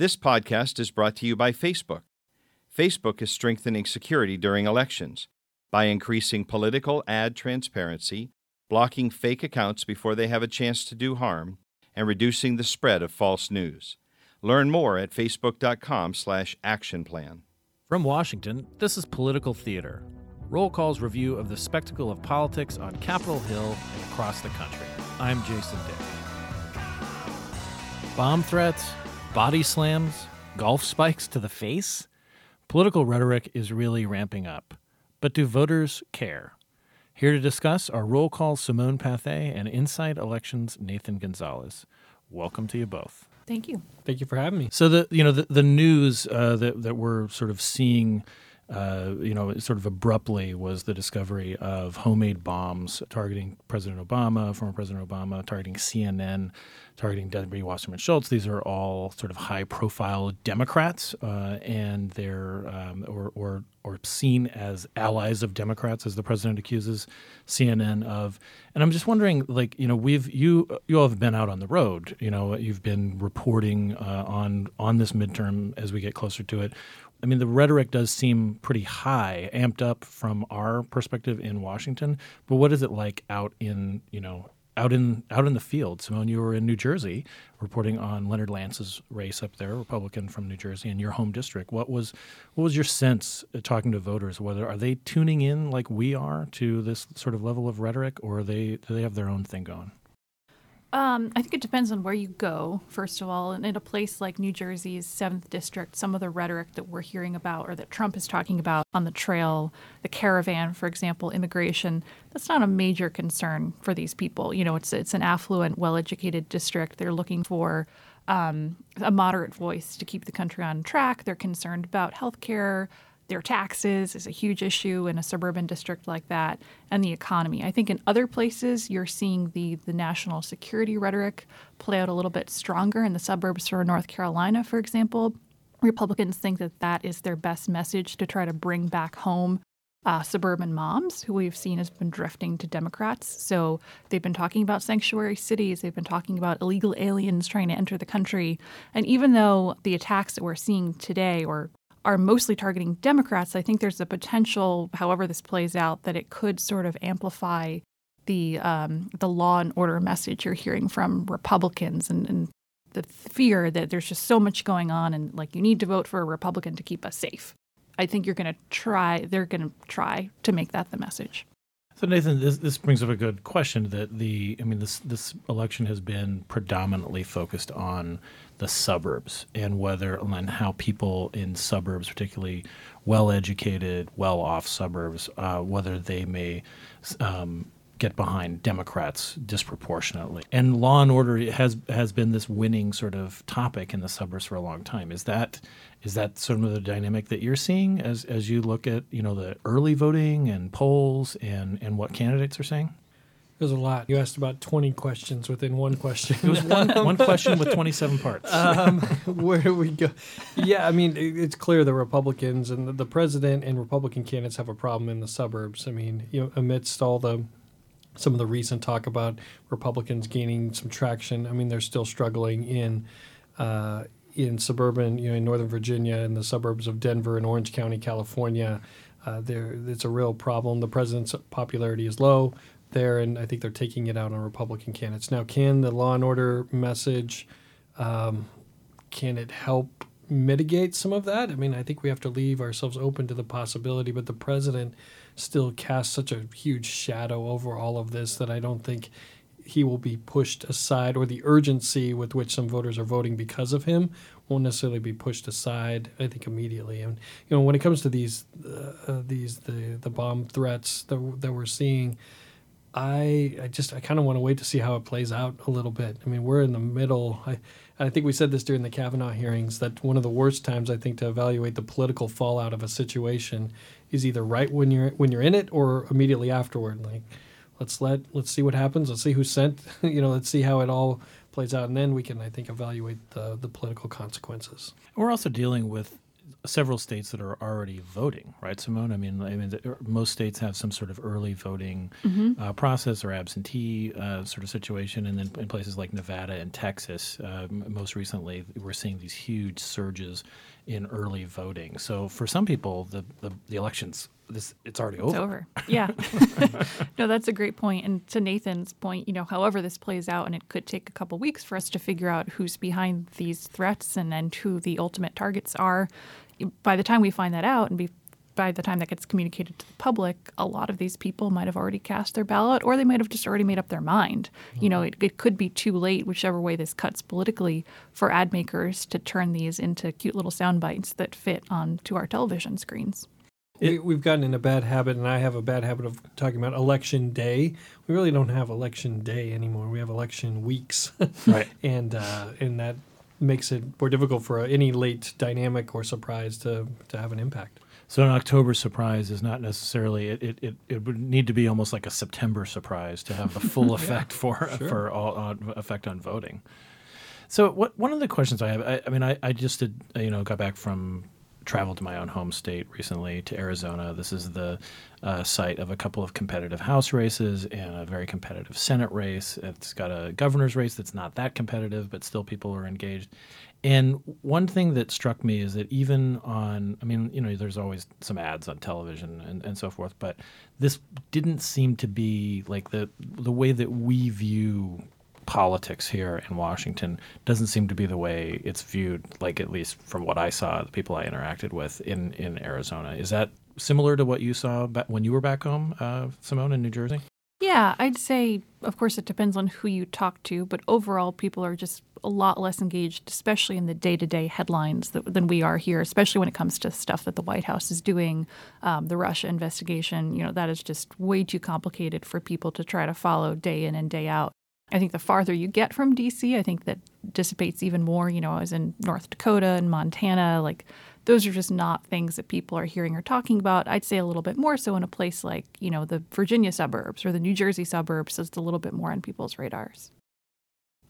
This podcast is brought to you by Facebook. Facebook is strengthening security during elections by increasing political ad transparency, blocking fake accounts before they have a chance to do harm, and reducing the spread of false news. Learn more at facebook.com/actionplan. From Washington, this is Political Theater. Roll Call's review of the spectacle of politics on Capitol Hill and across the country. I'm Jason Dick. Bomb threats, body slams, golf spikes to the face? Political rhetoric is really ramping up. But do voters care? Here to discuss are Roll Call Simone Pathé and Inside Elections Nathan Gonzalez. Welcome to you both. Thank you. Thank you for having me. So the you know the, the news uh, that that we're sort of seeing uh, you know, sort of abruptly was the discovery of homemade bombs targeting President Obama, former President Obama, targeting CNN, targeting Debbie Wasserman Schultz. These are all sort of high-profile Democrats, uh, and they're um, or, or or seen as allies of Democrats, as the president accuses CNN of. And I'm just wondering, like, you know, we've you you all have been out on the road. You know, you've been reporting uh, on on this midterm as we get closer to it. I mean, the rhetoric does seem pretty high, amped up from our perspective in Washington. But what is it like out in, you know, out in out in the field? Simone, you were in New Jersey reporting on Leonard Lance's race up there, Republican from New Jersey, in your home district. What was what was your sense uh, talking to voters? Whether are they tuning in like we are to this sort of level of rhetoric, or are they do they have their own thing going? Um, I think it depends on where you go, first of all. And in a place like New Jersey's 7th District, some of the rhetoric that we're hearing about or that Trump is talking about on the trail, the caravan, for example, immigration, that's not a major concern for these people. You know, it's, it's an affluent, well educated district. They're looking for um, a moderate voice to keep the country on track. They're concerned about health care their taxes is a huge issue in a suburban district like that, and the economy. I think in other places you're seeing the the national security rhetoric play out a little bit stronger in the suburbs for North Carolina, for example. Republicans think that that is their best message to try to bring back home uh, suburban moms who we've seen has been drifting to Democrats. So they've been talking about sanctuary cities. They've been talking about illegal aliens trying to enter the country. And even though the attacks that we're seeing today, or are mostly targeting Democrats, I think there's a potential, however this plays out, that it could sort of amplify the um, the law and order message you're hearing from Republicans and, and the fear that there's just so much going on and like you need to vote for a Republican to keep us safe. I think you're going to try. They're going to try to make that the message. So Nathan, this, this brings up a good question. That the I mean this this election has been predominantly focused on the suburbs and whether and how people in suburbs, particularly well educated, well off suburbs, uh, whether they may um, get behind Democrats disproportionately. And law and order has has been this winning sort of topic in the suburbs for a long time. Is that is that sort of the dynamic that you're seeing as as you look at you know the early voting and polls and and what candidates are saying? There's a lot. You asked about 20 questions within one question. It was one, one question with 27 parts. Um, where do we go? Yeah, I mean, it's clear the Republicans and the, the president and Republican candidates have a problem in the suburbs. I mean, you know, amidst all the some of the recent talk about Republicans gaining some traction. I mean, they're still struggling in uh, in suburban, you know, in Northern Virginia, in the suburbs of Denver and Orange County, California. Uh, there, it's a real problem. The president's popularity is low there, and I think they're taking it out on Republican candidates. Now, can the law and order message um, can it help mitigate some of that? I mean, I think we have to leave ourselves open to the possibility, but the president still casts such a huge shadow over all of this that I don't think he will be pushed aside, or the urgency with which some voters are voting because of him won't necessarily be pushed aside. I think immediately. And you know, when it comes to these uh, uh these the the bomb threats that that we're seeing. I, I just I kind of want to wait to see how it plays out a little bit. I mean, we're in the middle. I, I think we said this during the Kavanaugh hearings that one of the worst times I think to evaluate the political fallout of a situation is either right when you're when you're in it or immediately afterward. Like, let's let let's see what happens. Let's see who sent. you know, let's see how it all plays out, and then we can I think evaluate the the political consequences. We're also dealing with several states that are already voting, right, Simone? I mean, I mean, the, er, most states have some sort of early voting mm-hmm. uh, process or absentee uh, sort of situation, and then in places like Nevada and Texas, uh, most recently, we're seeing these huge surges in early voting. So for some people, the the, the elections this it's already over. It's over. Yeah. no, that's a great point. And to Nathan's point, you know, however this plays out, and it could take a couple weeks for us to figure out who's behind these threats and and who the ultimate targets are. By the time we find that out, and be, by the time that gets communicated to the public, a lot of these people might have already cast their ballot, or they might have just already made up their mind. Mm-hmm. You know, it, it could be too late, whichever way this cuts politically, for ad makers to turn these into cute little sound bites that fit onto our television screens. It, we, have gotten in a bad habit, and I have a bad habit of talking about election day. We really don't have election day anymore. We have election weeks, right? and uh, and that makes it more difficult for any late dynamic or surprise to to have an impact. So an October surprise is not necessarily it, it, it, it, would need to be almost like a September surprise to have the full effect yeah, for sure. for all uh, effect on voting. So what one of the questions I have I, I mean I, I just did you know got back from traveled to my own home state recently to Arizona. This is the uh, site of a couple of competitive House races and a very competitive Senate race. It's got a governor's race that's not that competitive, but still people are engaged. And one thing that struck me is that even on, I mean, you know, there's always some ads on television and, and so forth, but this didn't seem to be like the the way that we view politics here in Washington doesn't seem to be the way it's viewed, like at least from what I saw, the people I interacted with in, in Arizona. Is that similar to what you saw when you were back home, uh, Simone, in New Jersey? Yeah, I'd say, of course, it depends on who you talk to, but overall, people are just a lot less engaged, especially in the day to day headlines that, than we are here, especially when it comes to stuff that the White House is doing. Um, the Russia investigation, you know, that is just way too complicated for people to try to follow day in and day out. I think the farther you get from DC, I think that dissipates even more. You know, I was in North Dakota and Montana. Like, those are just not things that people are hearing or talking about. I'd say a little bit more so in a place like, you know, the Virginia suburbs or the New Jersey suburbs. So it's a little bit more on people's radars.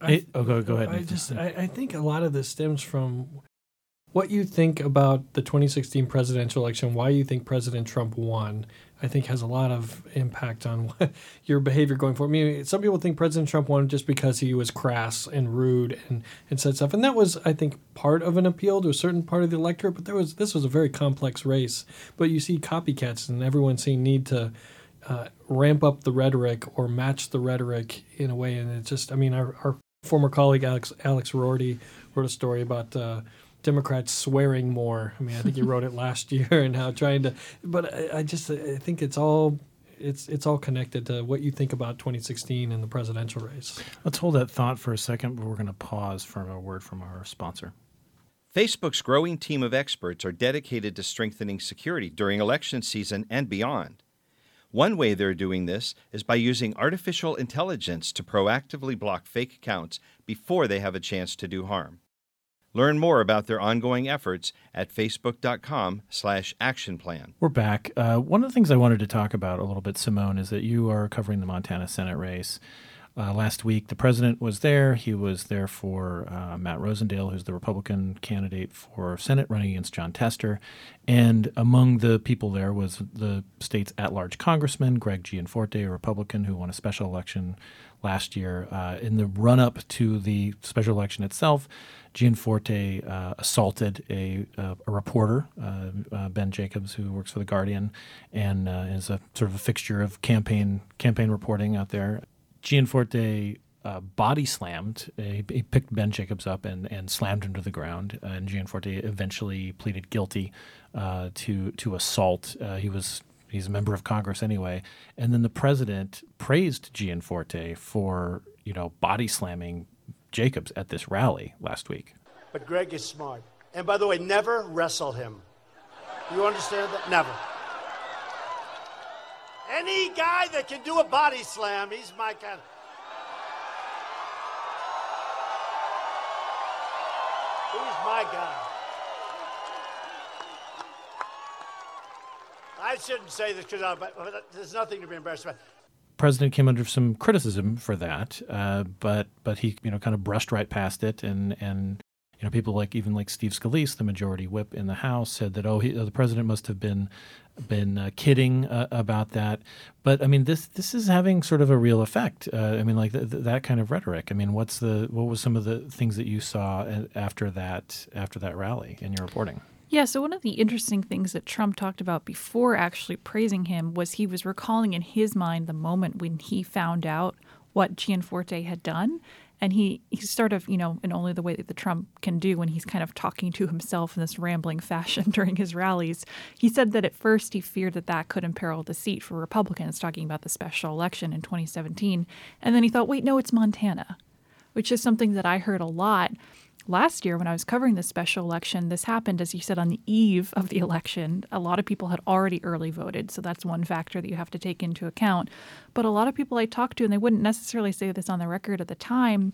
I, oh, go, go ahead. I just, I, I think a lot of this stems from what you think about the 2016 presidential election, why you think President Trump won, I think has a lot of impact on your behavior going forward. I mean, some people think President Trump won just because he was crass and rude and, and said stuff, and that was, I think, part of an appeal to a certain part of the electorate. But there was this was a very complex race. But you see copycats, and everyone seeing need to uh, ramp up the rhetoric or match the rhetoric in a way, and it's just, I mean, our, our former colleague Alex Alex Roarty wrote a story about. Uh, Democrats swearing more. I mean, I think you wrote it last year and how trying to. But I, I just I think it's all it's it's all connected to what you think about 2016 and the presidential race. Let's hold that thought for a second, but we're going to pause for a word from our sponsor. Facebook's growing team of experts are dedicated to strengthening security during election season and beyond. One way they're doing this is by using artificial intelligence to proactively block fake accounts before they have a chance to do harm. Learn more about their ongoing efforts at facebook.com slash action plan. We're back. Uh, one of the things I wanted to talk about a little bit, Simone, is that you are covering the Montana Senate race. Uh, last week, the president was there. He was there for uh, Matt Rosendale, who's the Republican candidate for Senate running against Jon Tester. And among the people there was the state's at large congressman, Greg Gianforte, a Republican who won a special election last year. Uh, in the run up to the special election itself, Gianforte uh, assaulted a, uh, a reporter, uh, uh, Ben Jacobs, who works for the Guardian, and uh, is a sort of a fixture of campaign campaign reporting out there. Gianforte uh, body slammed. He, he, picked Ben Jacobs up and, and slammed him to the ground. and Gianforte eventually pleaded guilty to to assault. he was he's a member of Congress anyway. And then the president praised Gianforte for you know body slamming Jacobs at this rally last week. But Greg is smart. And by the way, never wrestle him. You understand that? Never. Any guy that can do a body slam, he's my kind. He's my guy. I shouldn't say this because there's nothing to be embarrassed about president came under some criticism for that, uh, but but he you know kind of brushed right past it and and you know, people like even like Steve Scalise, the majority whip in the House, said that oh, he, the president must have been been uh, kidding uh, about that. But I mean, this this is having sort of a real effect. Uh, I mean, like th- th- that kind of rhetoric. I mean, what's the what was some of the things that you saw after that after that rally in your reporting? Yeah, so one of the interesting things that Trump talked about before actually praising him was he was recalling in his mind the moment when he found out what Gianforte had done. And he he's sort of you know in only the way that the Trump can do when he's kind of talking to himself in this rambling fashion during his rallies. He said that at first he feared that that could imperil the seat for Republicans, talking about the special election in 2017, and then he thought, wait, no, it's Montana, which is something that I heard a lot last year when I was covering the special election, this happened, as you said, on the eve of the election. A lot of people had already early voted, so that's one factor that you have to take into account. But a lot of people I talked to, and they wouldn't necessarily say this on the record at the time,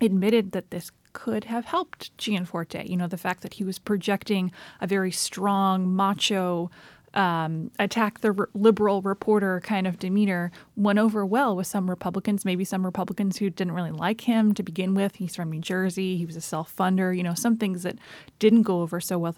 admitted that this could have helped Gianforte. You know, the fact that he was projecting a very strong, macho, um, attack the liberal reporter kind of demeanor went over well with some Republicans, maybe some Republicans who didn't really like him to begin with. He's from New Jersey. He was a self funder. You know, some things that didn't go over so well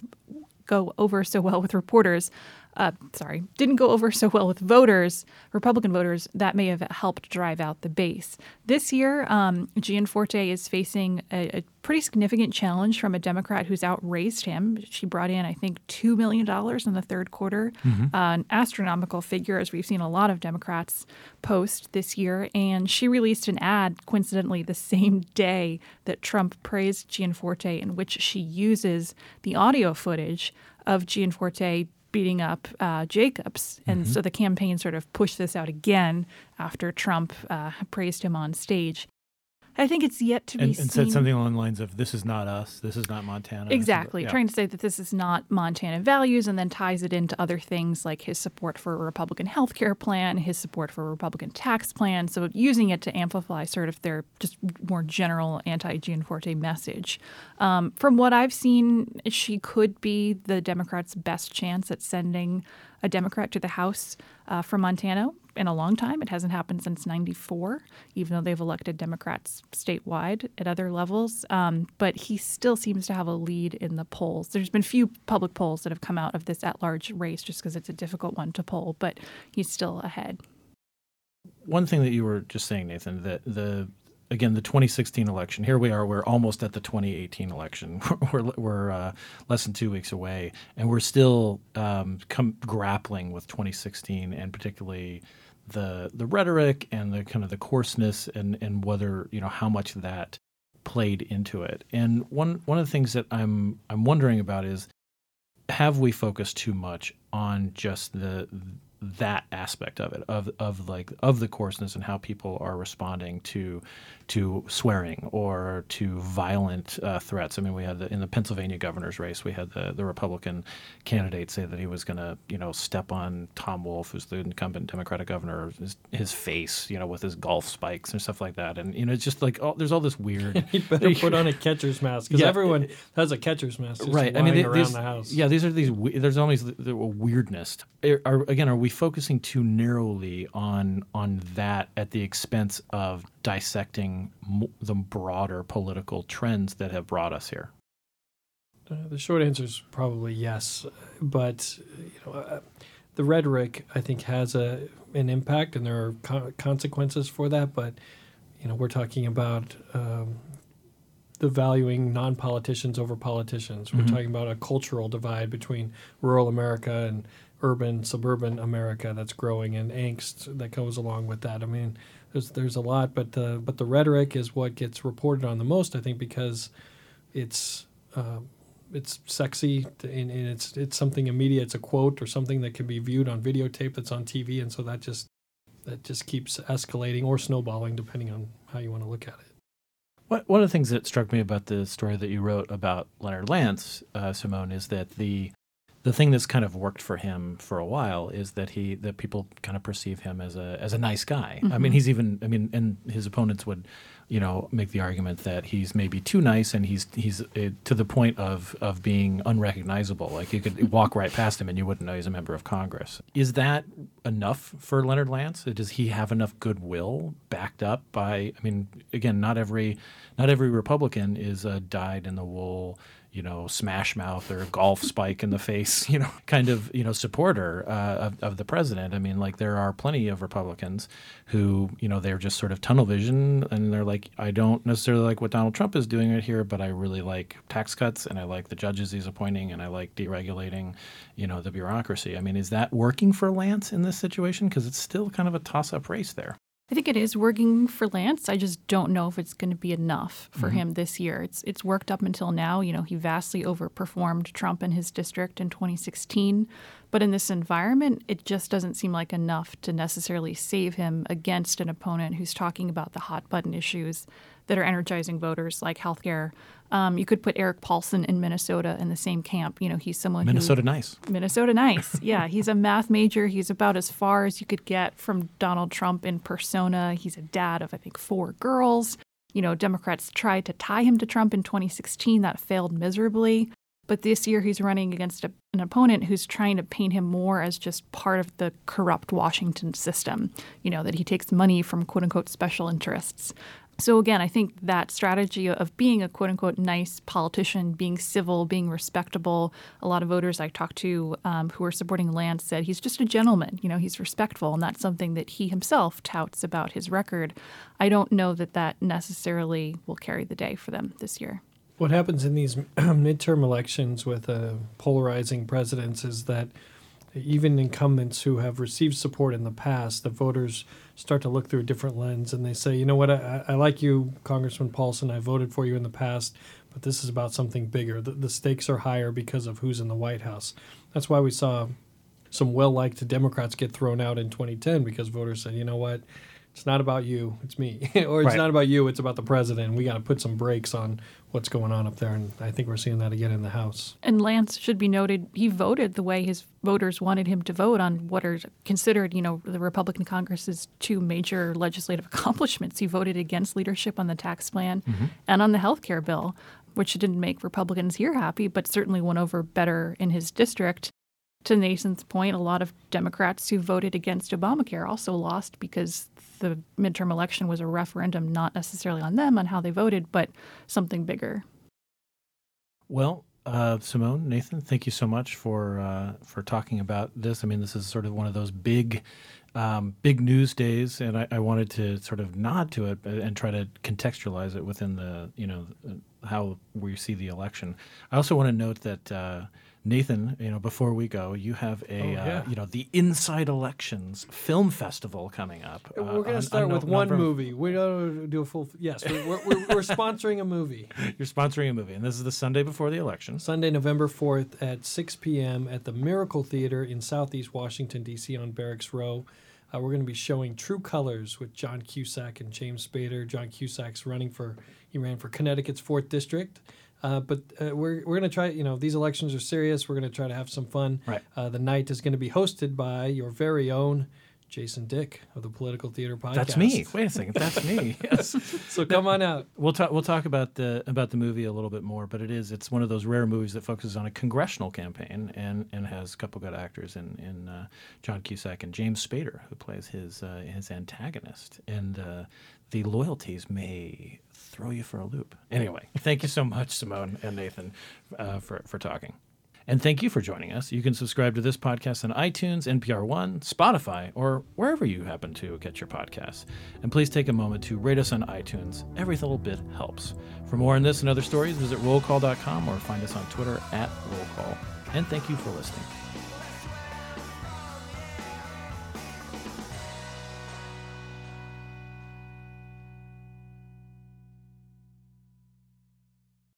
go over so well with reporters uh, sorry, didn't go over so well with voters, Republican voters, that may have helped drive out the base. This year, um, Gianforte is facing a, a, pretty significant challenge from a Democrat who's outraised him. She brought in, I think, $2 million in the third quarter, mm-hmm. uh, an astronomical figure, as we've seen a lot of Democrats post this year. And she released an ad, coincidentally, the same day that Trump praised Gianforte, in which she uses the audio footage of Gianforte beating up uh, Jacobs. And mm-hmm. so the campaign sort of pushed this out again after Trump uh, praised him on stage. I think it's yet to and, be seen. And said something along the lines of, "This is not us. This is not Montana." Exactly, yeah. trying to say that this is not Montana values, and then ties it into other things like his support for a Republican health care plan, his support for a Republican tax plan. So using it to amplify sort of their just more general anti-Gianforte message. Um, from what I've seen, she could be the Democrats' best chance at sending a Democrat to the House uh, from Montana in a long time. It hasn't happened since 94, even though they've elected Democrats statewide at other levels. Um, but he still seems to have a lead in the polls. There's been few public polls that have come out of this at large race just because it's a difficult one to poll, but he's still ahead. One thing that you were just saying, Nathan, that the again, the 2016 election. Here we are. We're almost at the 2018 election. we're we're uh, less than two weeks away, and we're still um, com- grappling with 2016 and particularly the the rhetoric and the kind of the coarseness and and whether you know how much that played into it. And one one of the things that I'm I'm wondering about is have we focused too much on just the that aspect of it of of like of the coarseness and how people are responding to to swearing or to violent uh, threats. I mean, we had the, in the Pennsylvania governor's race, we had the the Republican candidate say that he was going to you know step on Tom Wolf, who's the incumbent Democratic governor, his, his, face, you know, with his golf spikes and stuff like that. And you know, it's just like oh, there's all this weird. he better put on a catcher's mask because yeah. everyone has a catcher's mask, right? I mean, they, around the house. Yeah, these are these. There's always the, the weirdness. Are, again, are we focusing too narrowly on on that at the expense of dissecting the broader political trends that have brought us here? Uh, the short answer is probably yes, but you know, uh, the rhetoric I think has a an impact, and there are co- consequences for that. But you know, we're talking about um, the valuing non politicians over politicians. We're mm-hmm. talking about a cultural divide between rural America and urban suburban America that's growing and angst that goes along with that. I mean, there's there's a lot, but uh, but the rhetoric is what gets reported on the most, I think, because it's uh, it's sexy and, and, it's it's something immediate. It's a quote or something that can be viewed on videotape that's on TV, and so that just that just keeps escalating or snowballing depending on how you want to look at it. What one of the things that struck me about the story that you wrote about Leonard Lance, uh, Simone, is that the the thing that's kind of worked for him for a while is that he that people kind of perceive him as a as a nice guy. Mm-hmm. I mean, he's even I mean, and his opponents would, you know, make the argument that he's maybe too nice and he's he's uh, to the point of of being unrecognizable. Like you could walk right past him and you wouldn't know he's a member of Congress. Is that enough for Leonard Lance? Does he have enough goodwill backed up by? I mean, again, not every not every Republican is a dyed in the wool you know, smash mouth or golf spike in the face, you know, kind of, you know, supporter uh, of, of the president. I mean, like there are plenty of Republicans who, you know, they're just sort of tunnel vision and they're like, I don't necessarily like what Donald Trump is doing right here, but I really like tax cuts and I like the judges he's appointing and I like deregulating, you know, the bureaucracy. I mean, is that working for Lance in this situation? Because it's still kind of a toss up race there. I think it is working for Lance. I just don't know if it's going to be enough for mm-hmm. him this year. It's it's worked up until now. You know, he vastly overperformed Trump in his district in 2016, but in this environment, it just doesn't seem like enough to necessarily save him against an opponent who's talking about the hot button issues that are energizing voters like healthcare, um, you could put Erik Paulsen in Minnesota in the same camp. You know, he's someone Minnesota who, nice. Minnesota nice. yeah, he's a math major. He's about as far as you could get from Donald Trump in persona. He's a dad of I think four girls. You know, Democrats tried to tie him to Trump in 2016. That failed miserably. But this year he's running against a, an opponent who's trying to paint him more as just part of the corrupt Washington system. You know, that he takes money from quote unquote special interests. So again, I think that strategy of being a quote unquote nice politician, being civil, being respectable. A lot of voters I talked to um, who are supporting Lance said he's just a gentleman. You know, he's respectful, and that's something that he himself touts about his record. I don't know that that necessarily will carry the day for them this year. What happens in these midterm elections with uh, polarizing presidents is that even incumbents who have received support in the past, the voters start to look through a different lens and they say, you know what, I, I like you, Congressman Paulsen. I voted for you in the past, but this is about something bigger. The, the stakes are higher because of who's in the White House. That's why we saw some well liked Democrats get thrown out in 2010 because voters said, you know what, it's not about you, it's me. or it's right. not about you, it's about the president. We got to put some brakes on what's going on up there. And I think we're seeing that again in the House. And Lance should be noted, he voted the way his voters wanted him to vote on what are considered, you know, the Republican Congress's two major legislative accomplishments. He voted against leadership on the tax plan mm-hmm. and on the health care bill, which didn't make Republicans here happy, but certainly won over better in his district to Nathan's point, a lot of Democrats who voted against Obamacare also lost because the midterm election was a referendum, not necessarily on them, on how they voted, but something bigger. Well, uh, Simone, Nathan, thank you so much for uh, for talking about this. I mean, this is sort of one of those big, um, big news days, and I, I, wanted to sort of nod to it and try to contextualize it within the you know how we see the election. I also want to note that. Uh, Nathan, you know, before we go, you have a, oh, yeah. uh, you know, the Inside Elections Film Festival coming up. Uh, we're going to start on with one movie. We don't do a full. Yes, we're, we're, we're, we're sponsoring a movie. You're sponsoring a movie, and this is the Sunday before the election. Sunday, November fourth at six p.m. at the Miracle Theater in Southeast Washington D.C. on Barracks Row. Uh, we're going to be showing True Colors with John Cusack and James Spader. John Cusack's running for he ran for Connecticut's fourth district. Uh, but uh, we're, we're going to try, you know, these elections are serious. We're going to try to have some fun. Right. Uh, the night is going to be hosted by your very own Jason Dick of the Political Theater Podcast. That's me. Wait a second, that's me. Yes. so come on out. We'll talk. We'll talk about the about the movie a little bit more. But it is it's one of those rare movies that focuses on a congressional campaign and and has a couple good actors in in uh, John Cusack and James Spader who plays his uh, his antagonist. And uh, the loyalties may throw you for a loop. Anyway, thank you so much, Simone and Nathan, uh, for for talking. And thank you for joining us. You can subscribe to this podcast on iTunes, NPR One, Spotify, or wherever you happen to get your podcasts. And please take a moment to rate us on iTunes. Every little bit helps. For more on this and other stories, visit rollcall.com or find us on Twitter at rollcall. And thank you for listening.